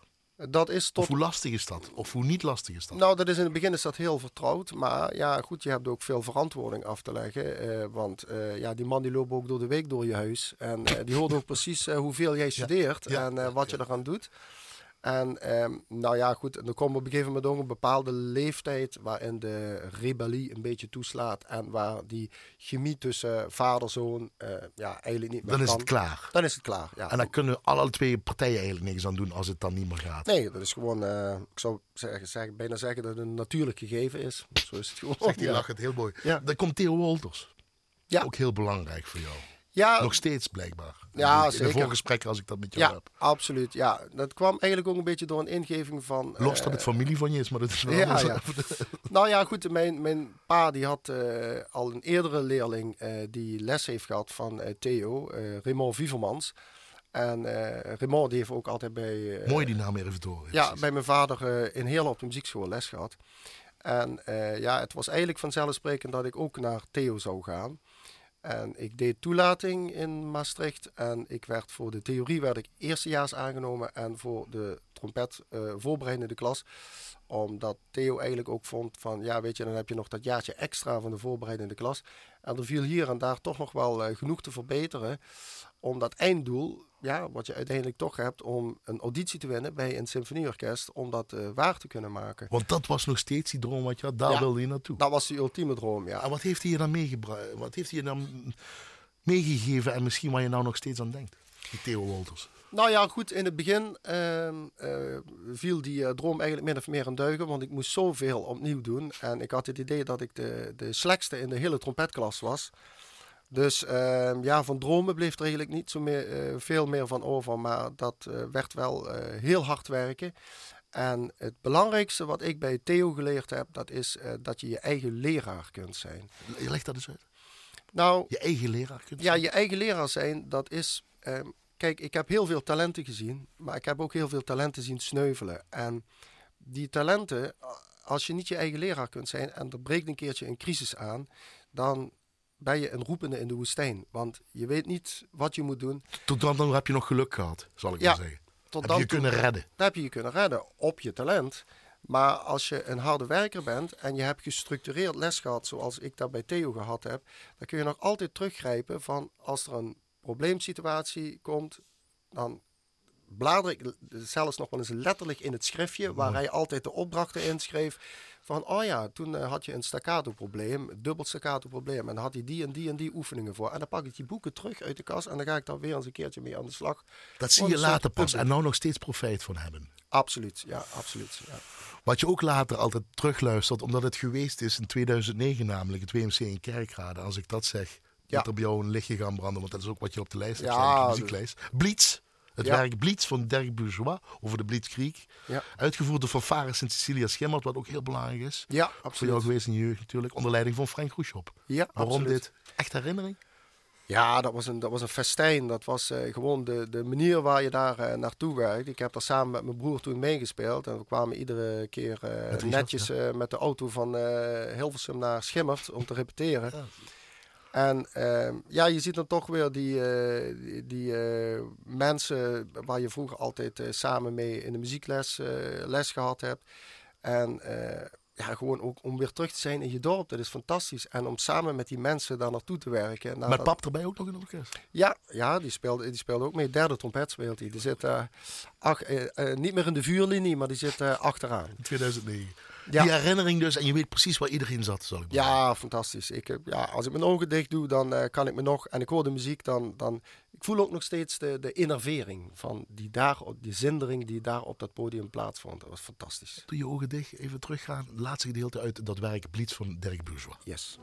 Dat is Of tot hoe lastig is dat? Of hoe niet lastig is dat? Nou, dat is in het begin is dat heel vertrouwd. Maar ja, goed, je hebt ook veel verantwoording af te leggen. eh, want eh, ja, die man die loopt ook door de week door je huis. En eh, die hoort ook precies hoeveel jij studeert ja, en wat je eraan doet. En ehm, nou ja, goed, en dan komen we op een gegeven moment ook een bepaalde leeftijd waarin de rebellie een beetje toeslaat. En waar die chemie tussen vader en zoon eh, ja, eigenlijk niet meer Dan is kan. het klaar. Dan is het klaar, ja. En dan kunnen alle twee partijen eigenlijk niks aan doen als het dan niet meer gaat. Nee, dat is gewoon, eh, ik zou zeggen, zeggen, bijna zeggen dat het een natuurlijk gegeven is. Zo is het gewoon. Zegt die ja. lach het heel mooi. Ja. Dan komt Theo Wolters. Ja. Ook heel belangrijk voor jou. Ja, Nog steeds blijkbaar. Ja, in voorgesprekken als ik dat met jou Ja, heb. absoluut. Ja, dat kwam eigenlijk ook een beetje door een ingeving van. Los eh, dat het familie van je is, maar dat is wel ja, anders. ja. nou ja, goed. Mijn, mijn pa die had eh, al een eerdere leerling eh, die les heeft gehad van eh, Theo, eh Raymond Vivermans. En eh Raymond die heeft ook altijd bij. eh, Mooi die naam even door. Ja, bij mijn vader eh, in Heerlen op de muziekschool les gehad. En eh, ja, het was eigenlijk vanzelfsprekend dat ik ook naar Theo zou gaan. En ik deed toelating in Maastricht. En ik werd voor de theorie werd ik eerstejaars aangenomen. En voor de trompet uh, voorbereidende klas. Omdat Theo eigenlijk ook vond van, ja weet je, dan heb je nog dat jaartje extra van de voorbereidende klas. En er viel hier en daar toch nog wel uh, genoeg te verbeteren. Om dat einddoel, ja, wat je uiteindelijk toch hebt om een auditie te winnen bij een symfonieorkest. Om dat uh, waar te kunnen maken. Want dat was nog steeds die droom wat je had, daar Ja. wilde je naartoe. Dat was die ultieme droom, ja. En wat heeft hij je dan meegebracht? Wat heeft hij je dan meegegeven en misschien waar je nou nog steeds aan denkt? Die Theo Wolters. Nou ja, goed, in het begin ehm, eh, viel die eh, droom eigenlijk min of meer in duigen, want ik moest zoveel opnieuw doen. En ik had het idee dat ik de, de slechtste in de hele trompetklas was. Dus ehm, ja, van dromen bleef er eigenlijk niet zo meer, eh, veel meer van over, maar dat eh, werd wel eh, heel hard werken. En het belangrijkste wat ik bij Theo geleerd heb, dat is dat je je eigen leraar kunt zijn. Leg dat eens uit. Nou, Je eigen leraar kunt ja, zijn. je eigen leraar zijn, dat is. ehm, kijk, ik heb heel veel talenten gezien, maar ik heb ook heel veel talenten zien sneuvelen. En die talenten, als je niet je eigen leraar kunt zijn en er breekt een keertje een crisis aan, dan ben je een roepende in de woestijn. Want je weet niet wat je moet doen. Tot dan toe heb je nog geluk gehad, zal ik Ja, maar zeggen. Tot Heb dan je toe- kunnen redden. dan heb je je kunnen redden op je talent. Maar als je een harde werker bent en je hebt gestructureerd les gehad zoals ik dat bij Theo gehad heb, dan kun je nog altijd teruggrijpen van als er een probleemsituatie komt, dan blader ik zelfs nog wel eens letterlijk in het schriftje waar hij altijd de opdrachten inschreef. Van, oh ja, toen eh, had je een staccato probleem, dubbel staccato probleem. En dan had hij die en die en die oefeningen voor. En dan pak ik die boeken terug uit de kast en dan ga ik daar weer eens een keertje mee aan de slag. Dat zie je later pas en nou nog steeds profijt van hebben. Absoluut, ja, absoluut. Ja. Wat je ook later altijd terugluistert, omdat het geweest is in 2009 namelijk, het WMC in Kerkrade. Als ik dat zeg, Ja. moet er bij jou een lichtje gaan branden, want dat is ook wat je op de lijst hebt Ja, staan, de dus- muzieklijst. Blitz, het Ja. werk Blitz van Dirk Bourgeois over de Blitzkrieg. Ja. Uitgevoerd door Fanfare Sint-Cecilia Schimmert, wat ook heel belangrijk is. Ja, Voor jou absoluut. geweest in je jeugd natuurlijk, onder leiding van Frank Groeschop. Ja, Waarom absoluut. dit? Echt herinnering? Ja, dat was een, dat was een festijn. Dat was eh, gewoon de, de manier waar je daar eh, naartoe werkt. Ik heb daar samen met mijn broer toen meegespeeld. En we kwamen iedere keer eh, Met netjes met de auto van Hilversum naar Schimmert om te repeteren. Ja. En ehm, ja, je ziet dan toch weer die, eh, die, eh, mensen waar je vroeger altijd eh, samen mee in de muziekles les gehad hebt. En ja, gewoon ook om weer terug te zijn in je dorp, dat is fantastisch. En om samen met die mensen daar naartoe te werken. Nou, Met pap erbij ook nog in het orkest. ja, ja die, speelde, die speelde ook mee. Derde trompet speelt hij. Die zit eh, ach, niet meer in de vuurlinie, maar die zit achteraan. In 2009. Ja. Die herinnering dus, en je weet precies waar iedereen zat, zal ik maar zeggen. Ja, fantastisch. Ik, ja, als ik mijn ogen dicht doe, dan eh, kan ik me nog... En ik hoor de muziek, dan... dan ik voel ook nog steeds de, de innervering van die, daar, die zindering die daar op dat podium plaatsvond. Dat was fantastisch. Doe je ogen dicht, even teruggaan. Het laatste gedeelte uit dat werk Blitz van Dirk Bourgeois. Yes.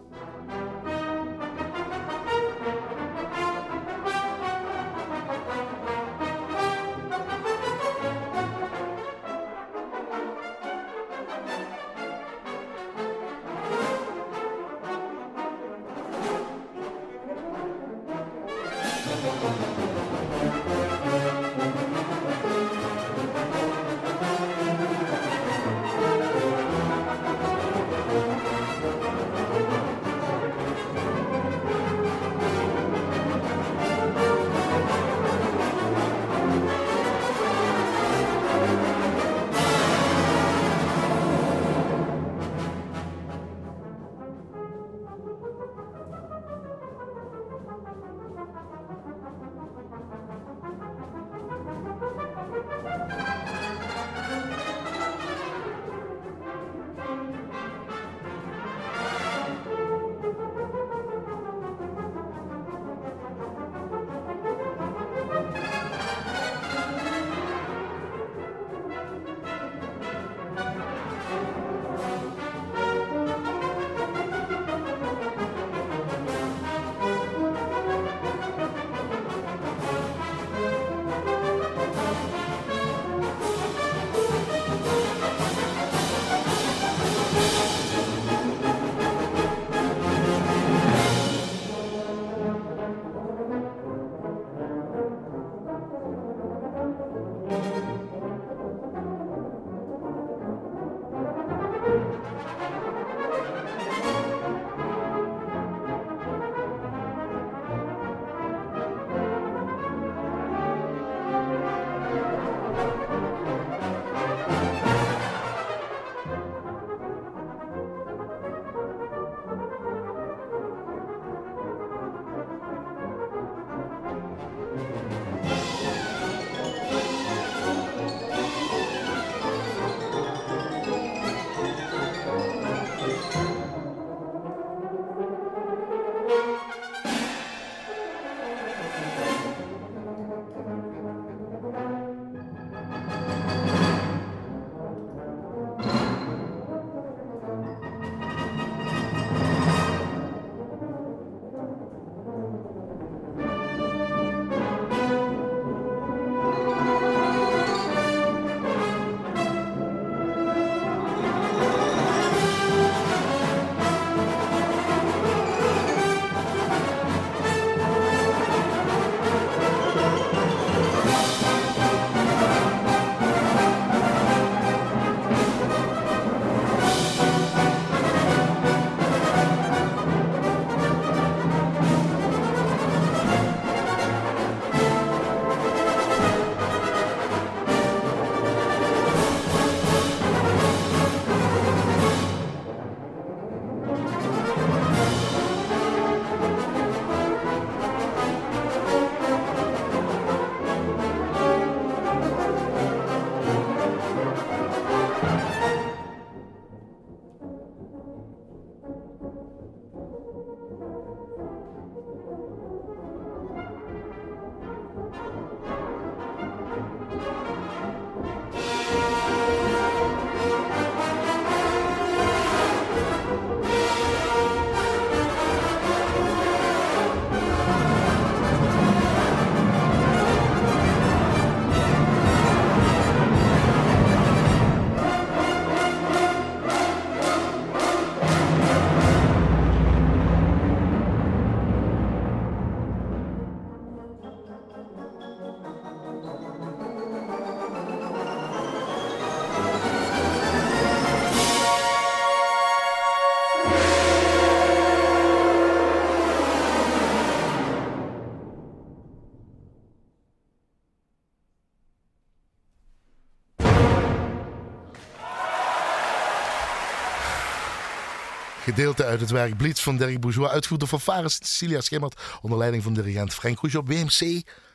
Gedeelte uit het werk Blitz van Dirk Bourgeois, uitgevoerd door fanfares Cecilia Schimmert, onder leiding van dirigent Frank Roesje op WMC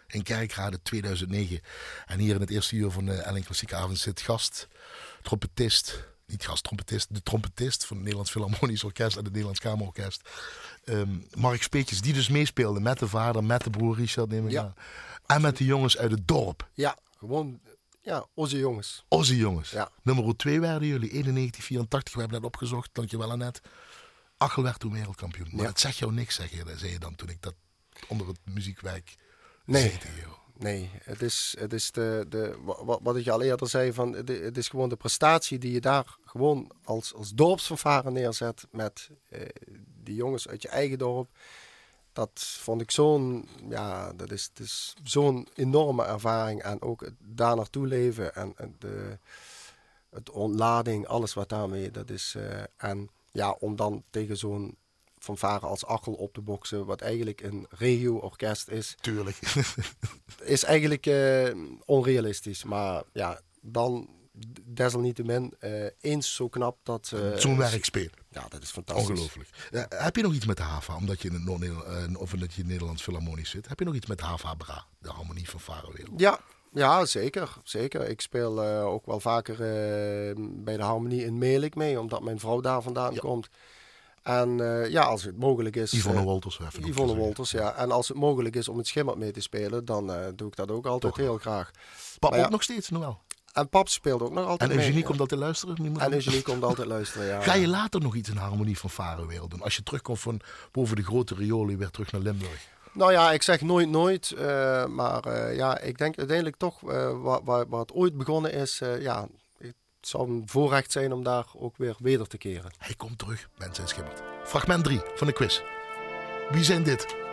in Kerkrade 2009. En hier in het eerste uur van de Ellen Klassieke Avond zit gast, trompetist, niet gasttrompetist, de trompetist van het Nederlands Philharmonisch Orkest en het Nederlands Kamerorkest. Um, Mark Speetjes, die dus meespeelde met de vader, met de broer Richard, neem ik ja. aan. En met de jongens uit het dorp. Ja, gewoon ja, onze jongens. Onze jongens. Ja. Nummer 2 werden jullie, 91, 84. We hebben net opgezocht, dankjewel Annette. Achel werd toen wereldkampioen. Maar ja. dat zeg jou niks, zeg je, zei je dan toen ik dat onder het muziekwerk nee. Nee, het is, het is de, de, wat, wat ik al eerder zei, van, het is gewoon de prestatie die je daar gewoon als, als dorpsvervaren neerzet met eh, die jongens uit je eigen dorp dat vond ik zo'n, ja, dat is, is zo'n enorme ervaring. En ook het daar naartoe leven en, de het ontlading, alles wat daarmee, dat is. Uh, en ja, om dan tegen zo'n fanfare als Achel op te boksen, wat eigenlijk een regio-orkest is. Tuurlijk. is eigenlijk uh, onrealistisch. Maar ja, dan desalniettemin uh, eens zo knap dat... Zo'n werk Ja, dat is fantastisch. Ongelooflijk. heb je nog iets met de HAVA, omdat je in het, Noord uh, of omdat je in Nederlands Philharmonisch zit? Heb je nog iets met HAVA Bra, de harmonie van Farowereld? Ja, ja, zeker. zeker. Ik speel ook wel vaker bij de harmonie in Melik mee, omdat mijn vrouw daar vandaan komt. En ja, als het mogelijk is... Yvonne Wolters. Even Yvonne Wolters, ja. En als het mogelijk is om het schimmert mee te spelen, dan doe ik dat ook altijd heel graag. Pap ook nog steeds, Noël? En pap speelt ook nog altijd En Eugenie mee, komt altijd luisteren? En Eugenie komt altijd luisteren, ja. Ga je later nog iets in harmonie van Varenwereld doen? Als je terugkomt van boven de grote riolen weer terug naar Limburg? Nou ja, ik zeg nooit nooit. Uh, maar uh, ja, ik denk uiteindelijk toch, uh, waar, waar, het ooit begonnen is, ja, het zou een voorrecht zijn om daar ook weer weder te keren. Hij komt terug, mensen en Schimmert. Fragment 3 van de quiz. Wie zijn dit?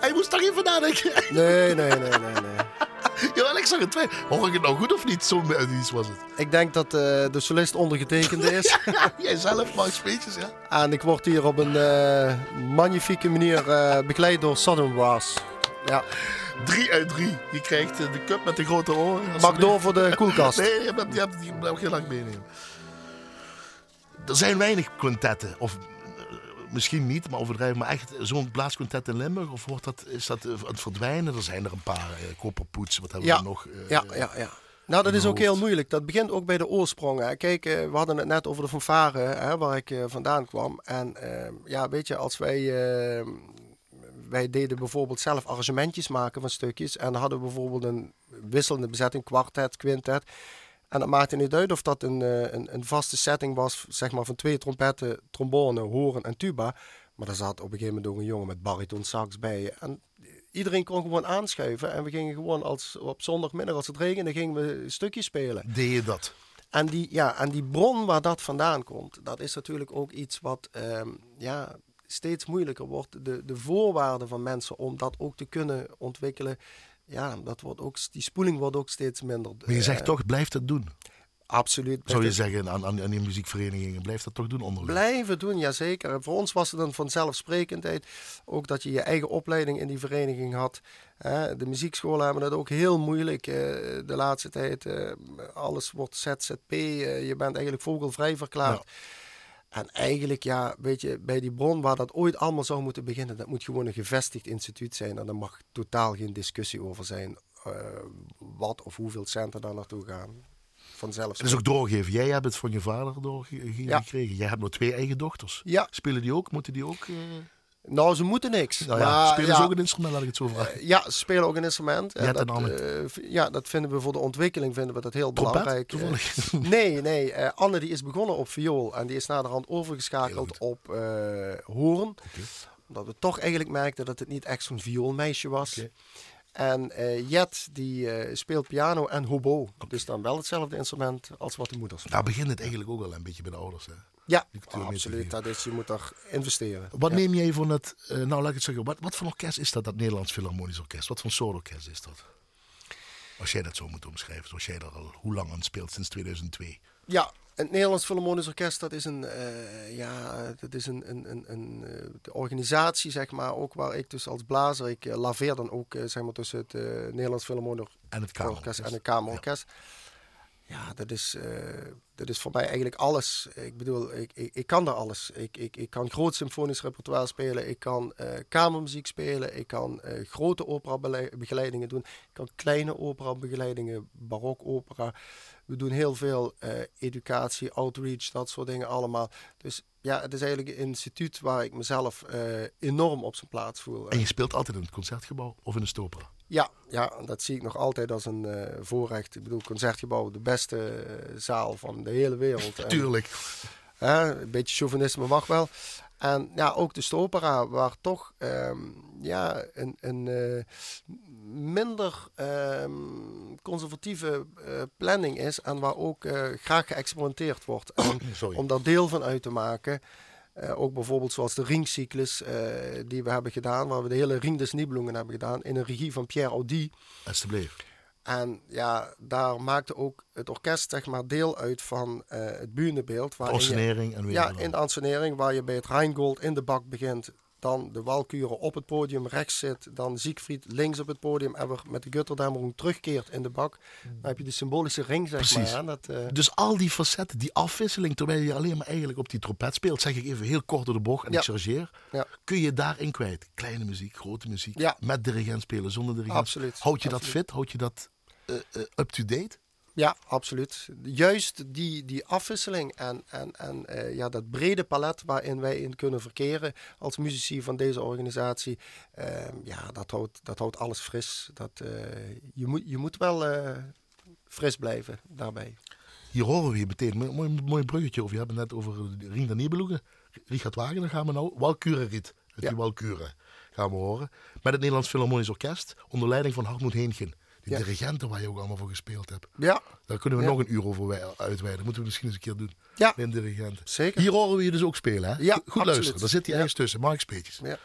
Hij moest daar even nadenken. Nee, nee, nee, nee, nee. Jawel, ik zag het twee. Hoor ik het nou goed of niet? Zo iets was het. Ik denk dat uh, de solist ondergetekende is. Jij zelf maakt speetjes, ja. En ik word hier op een uh, magnifieke manier uh, begeleid door Southern Brass. Ja. Drie uit drie. Je krijgt de cup met de grote oren. Mag door voor de koelkast. nee, je hebt, je hebt, je hebt heel lang meenemen. Er zijn weinig quintetten, of misschien niet, maar overdrijf maar echt zo'n blaasquintet in Limburg? Of wordt dat, is dat aan het verdwijnen? Er zijn er een paar, uh, Koperpoets, wat hebben we nog? Uh, ja, ja, ja. Nou, dat is ook heel moeilijk. Dat begint ook bij de oorsprong. Hè. Kijk, we hadden het net over de fanfare, hè, waar ik vandaan kwam. En ehm, ja, weet je, als wij ehm, wij deden bijvoorbeeld zelf arrangementjes maken van stukjes. En dan hadden we bijvoorbeeld een wisselende bezetting, kwartet, quintet. En dat maakte niet uit of dat een, eh, een, een, vaste setting was, zeg maar van twee trompetten, trombone, horen en tuba. Maar daar zat op een gegeven moment ook een jongen met bariton sax bij. En iedereen kon gewoon aanschuiven. En we gingen gewoon als, op zondagmiddag, als het regende, gingen we stukjes spelen. Deed je dat? En die, ja, en die bron waar dat vandaan komt, dat is natuurlijk ook iets wat ehm, ja, steeds moeilijker wordt. De, de voorwaarden van mensen om dat ook te kunnen ontwikkelen, ja, dat wordt ook, die spoeling wordt ook steeds minder. Maar je zegt uh, toch, blijf dat doen? Absoluut. Zou je zeggen aan, aan, aan die muziekverenigingen, blijf dat toch doen onderling? Blijven doen, jazeker. Voor ons was het een vanzelfsprekendheid. Ook dat je je eigen opleiding in die vereniging had. De muziekscholen hebben het ook heel moeilijk uh, de laatste tijd. Uh, alles wordt ZZP. je bent eigenlijk vogelvrij verklaard. Ja. En eigenlijk, ja, weet je, bij die bron waar dat ooit allemaal zou moeten beginnen, dat moet gewoon een gevestigd instituut zijn. En daar mag totaal geen discussie over zijn uh, wat of hoeveel centen daar naartoe gaan. Vanzelf. Het is ook doorgeven. Jij hebt het van je vader doorgekregen. Ja. Jij hebt nog twee eigen dochters. Ja. Spelen die ook? Moeten die ook... Uh... Nou, ze moeten niks. Nou, ja, maar, spelen ja, ze ook een instrument, laat ik het zo vragen? ja, ze spelen ook een instrument. En dat, uh, ja, dat vinden we voor de ontwikkeling vinden we dat heel Trompet, belangrijk. Toevallig. nee, nee. Uh, Anne die is begonnen op viool en die is naderhand overgeschakeld op horen. Okay. Omdat we toch eigenlijk merkten dat het niet echt zo'n vioolmeisje was. Okay. En uh, Jet die uh, speelt piano en hobo. Okay. Dus dan wel hetzelfde instrument als wat de moeder speelt. Daar begint het eigenlijk ook wel een beetje bij de ouders. Hè? Ja, absoluut. Dat is, je moet daar investeren. Wat ja. neem jij van het, uh, nou laat ik het zeggen, wat, wat voor orkest is dat, dat Nederlands Philharmonisch Orkest? Wat voor soort orkest is dat? Als jij dat zo moet omschrijven, zoals jij daar al hoe lang aan speelt, sinds 2002? Ja, het Nederlands Philharmonisch Orkest, dat is een, uh, ja, dat is een, een, een, een de organisatie, zeg maar, ook waar ik dus als blazer, ik laveer dan ook, zeg maar, tussen het Nederlands Philharmonisch en het Kamerorkest. En het Kamerorkest. Ja. Ja, dat is, dat is voor mij eigenlijk alles. Ik bedoel, ik, ik, ik kan daar alles. Ik, ik, ik kan groot symfonisch repertoire spelen. Ik kan uh, kamermuziek spelen. Ik kan uh, grote opera-begeleidingen doen. Ik kan kleine opera-begeleidingen, barokopera. We doen heel veel educatie, outreach, dat soort dingen allemaal. Dus ja, het is eigenlijk een instituut waar ik mezelf enorm op zijn plaats voel. En je speelt altijd in het concertgebouw of in de stopera? Ja, ja, dat zie ik nog altijd als een voorrecht. Ik bedoel, Concertgebouw, de beste zaal van de hele wereld. Tuurlijk. En, een beetje chauvinisme mag wel. En ja, ook de Stopera, waar toch um, ja, een, een uh, minder um, conservatieve planning is. En waar ook graag geëxperimenteerd wordt. En om daar deel van uit te maken. Ook bijvoorbeeld zoals de ringcyclus die we hebben gedaan, waar we de hele Ring des Nibelungen hebben gedaan in een regie van Pierre Audi. Alsjeblieft. En ja, daar maakte ook het orkest zeg maar deel uit van uh, het. De ansenering en weer. Ja, in de ansenering waar je bij het Rheingold in de bak begint dan de Walkuren op het podium rechts zit, dan Siegfried links op het podium en we met de Gutterdämmerung terugkeert in de bak. Dan heb je de symbolische ring, zeg Precies. maar. Dat, uh... Dus al die facetten, die afwisseling, terwijl je alleen maar eigenlijk op die trompet speelt, zeg ik even heel kort door de bocht en ja. ik chargeer, ja. kun je daarin kwijt. Kleine muziek, grote muziek, ja. met dirigent spelen, zonder dirigent. Absoluut. Houd je Absoluut. dat fit? Houd je dat up-to-date? Ja, absoluut. Juist die, die afwisseling en, en, en uh, ja, dat brede palet waarin wij in kunnen verkeren als muzici van deze organisatie, uh, ja, dat houdt, dat houdt alles fris. Dat, uh, je, moet, je moet wel eh, fris blijven daarbij. Hier horen we je meteen een mooi, mooi bruggetje over. Je hebt het net over Rien der Nibelungen. Richard Wagner gaan we nou. Walkure Riet uit Ja. die Walkure gaan we horen. Met het Nederlands Philharmonisch Orkest onder leiding van Hartmut Heentgen. Die Ja. dirigenten waar je ook allemaal voor gespeeld hebt. Ja, Daar kunnen we Ja. nog een uur over uitweiden. Moeten we misschien eens een keer doen. Ja. Met dirigenten. zeker. Hier horen we je dus ook spelen, hè? Ja, Goed absoluut. luisteren. Daar zit hij ergens tussen. Mark Speetjes. Ja.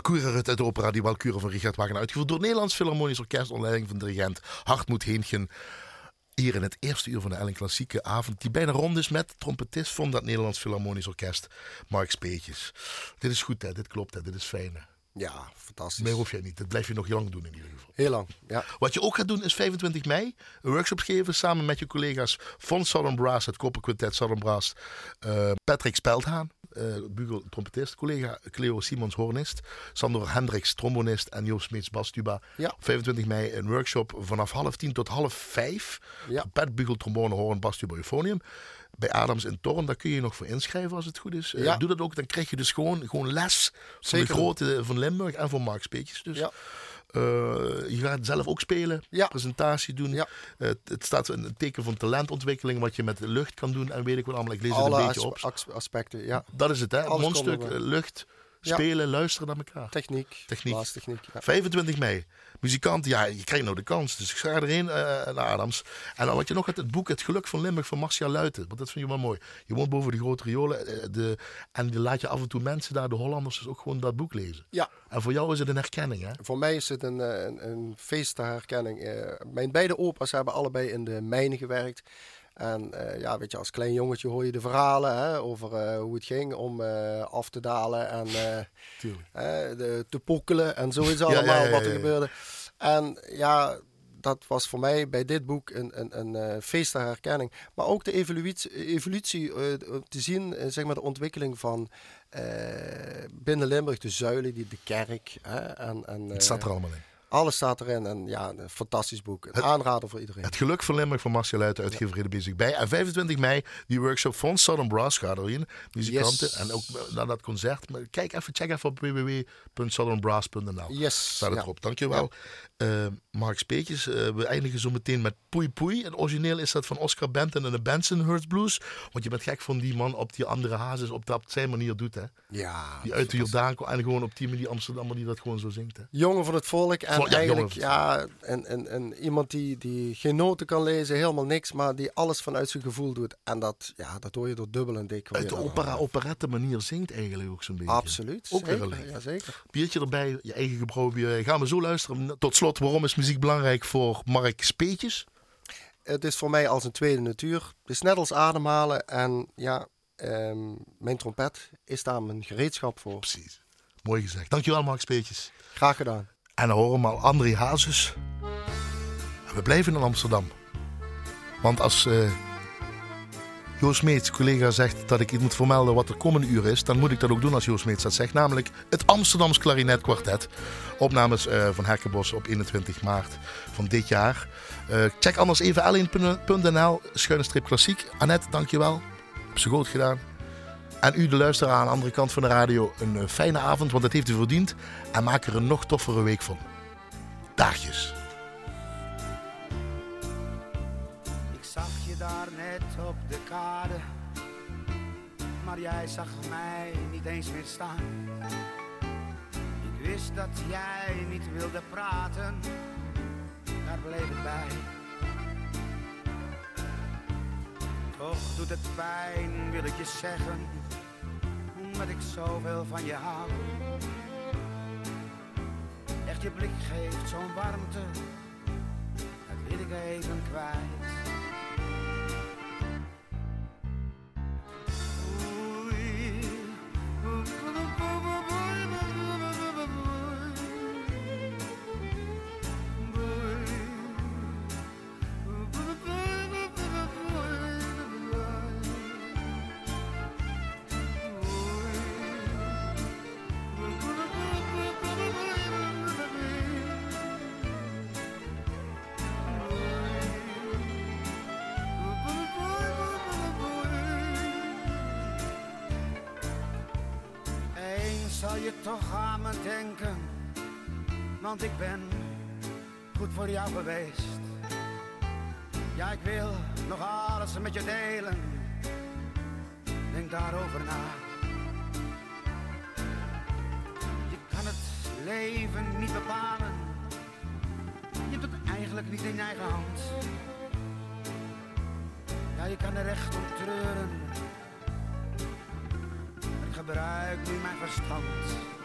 Walkure uit de opera Die Walkure van Richard Wagner. Uitgevoerd door Nederlands Philharmonisch Orkest onder leiding van dirigent Hartmut Heentgen. Hier in het eerste uur van de Ellen Klassieke avond. Die bijna rond is met trompetist van dat Nederlands Philharmonisch Orkest, Mark Speetjes. Dit is goed, hè? dit klopt, hè? dit is fijn. hè? Ja, fantastisch. Meer hoef jij niet. Dat blijf je nog lang doen in ieder geval. Heel lang, ja. Wat je ook gaat doen is 25 mei een workshop geven samen met je collega's van Southern Brass, het Koperquintet Southern Brass, uh, Patrick Speldhaan, uh, bugel trompetist, collega Cleo Simons hornist, Sandor Hendricks trombonist en Joost Smeets bastuba. Ja. 25 mei een workshop vanaf half tien tot half vijf. Ja. Pet, bugel, trombone, hoorn, bastuba, euphonium bij Adams in Torn. Daar kun je nog voor inschrijven als het goed is. Ja. doe dat ook. Dan krijg je dus gewoon, gewoon les van Zeker. de grote van Limburg en van Mark Speetjes. Dus Ja. Eh, je gaat zelf ook spelen, Ja. presentatie doen. Ja. Eh, het, het staat een een teken van talentontwikkeling, wat je met de lucht kan doen en weet ik wat allemaal. Ik lees het Alle een beetje op. as- aspecten, ja. Dat is het, hè? Mondstuk, konden eh, Ja. spelen, luisteren naar elkaar. Techniek, Techniek. blaastechniek. Ja. 25 mei. Muzikanten, ja, je krijgt nou de kans. Dus ik ga erheen eh, naar Adams. En dan wat je nog het boek Het Geluk van Limburg van Marcia Luiten. Want dat vind je wel mooi. Je woont boven de grote riolen. eh, De, en je laat je af en toe mensen daar, de Hollanders, dus ook gewoon dat boek lezen. Ja. En voor jou is het een herkenning, hè? Voor mij is het een, eh, een, een feest ter herkenning. Eh, mijn beide opa's hebben allebei in de mijnen gewerkt. En eh, ja, weet je, als klein jongetje hoor je de verhalen hè, over eh, hoe het ging om eh, af te dalen en de, te pokkelen en zoiets ja, allemaal ja, wat er gebeurde. En ja, dat was voor mij bij dit boek een, een, een feest ter herkenning. Maar ook de evolutie, evolutie te zien, zeg maar de ontwikkeling van binnen Limburg, de zuilen, die, de kerk. Hè, en, en, Het staat er allemaal in. Alles staat erin en ja, een fantastisch boek. Een Het- aanrader voor iedereen. Het Geluk van Limburg van Marcia Luiten, uitgeverij de Bezig bij. En 25 mei die workshop van Southern Brass gaat erin. Muzikanten Yes. en ook naar dat concert. Maar kijk even, check even op www.southernbrass.nl. Yes. Staat het ja. erop. Dankjewel. Eh Mark Speetjes, eh, we eindigen zo meteen met Poei Poei. Het origineel is dat van Oscar Benton en de Bensonhurst Blues. Want je bent gek van die man op die andere hazes op, dat, zijn manier doet. Hè? Ja. Die uit de Jordaan komt en gewoon op die manier Amsterdammer die dat gewoon zo zingt. Hè? Jongen van het volk. En ja, eigenlijk, ja, en, en, en iemand die, die geen noten kan lezen, helemaal niks, maar die alles vanuit zijn gevoel doet. En dat, ja, dat hoor je door dubbel en dik. Uit de opera, operette manier zingt eigenlijk ook zo'n beetje. Absoluut. Ook zeker, ja, zeker. Biertje erbij, je eigen gebrouwen bier. Gaan we zo luisteren. Tot slot, waarom is muziek belangrijk voor Mark Speetjes? Het is voor mij als een tweede natuur. Het is net als ademhalen. En ja, ehm, mijn trompet is daar mijn gereedschap voor. Precies. Mooi gezegd. Dankjewel Mark Speetjes. Graag gedaan. En dan horen we al André Hazes. En we blijven in Amsterdam. Want als eh Joost Meets, collega, zegt dat ik iets moet vermelden wat de komende uur is, dan moet ik dat ook doen als Joost Meets dat zegt. Namelijk het Amsterdams Klarinetkwartet. Opnames eh, van Herkenbos op 21 maart van dit jaar. Eh, check anders even l1.nl, schuine strip klassiek. Annette, dankjewel. Heb ze goed gedaan. En u, de luisteraar aan de andere kant van de radio, een eh, fijne avond, want dat heeft u verdiend. En maak er een nog toffere week van. Daagjes. Ik zag je daar net op de kade, maar jij zag mij niet eens meer staan. Ik wist dat jij niet wilde praten, daar bleef het bij. Toch doet het pijn, wil ik je zeggen, omdat ik zoveel van je hou. Echt je blik geeft zo'n warmte, dat wil ik even kwijt. Toch aan me denken, want ik ben goed voor jou geweest. Ja, ik wil nog alles met je delen, denk daarover na. Je kan het leven niet bepalen, je hebt het eigenlijk niet in eigen hand. Ja, je kan er echt om treuren. Ik gebruik nu mijn verstand.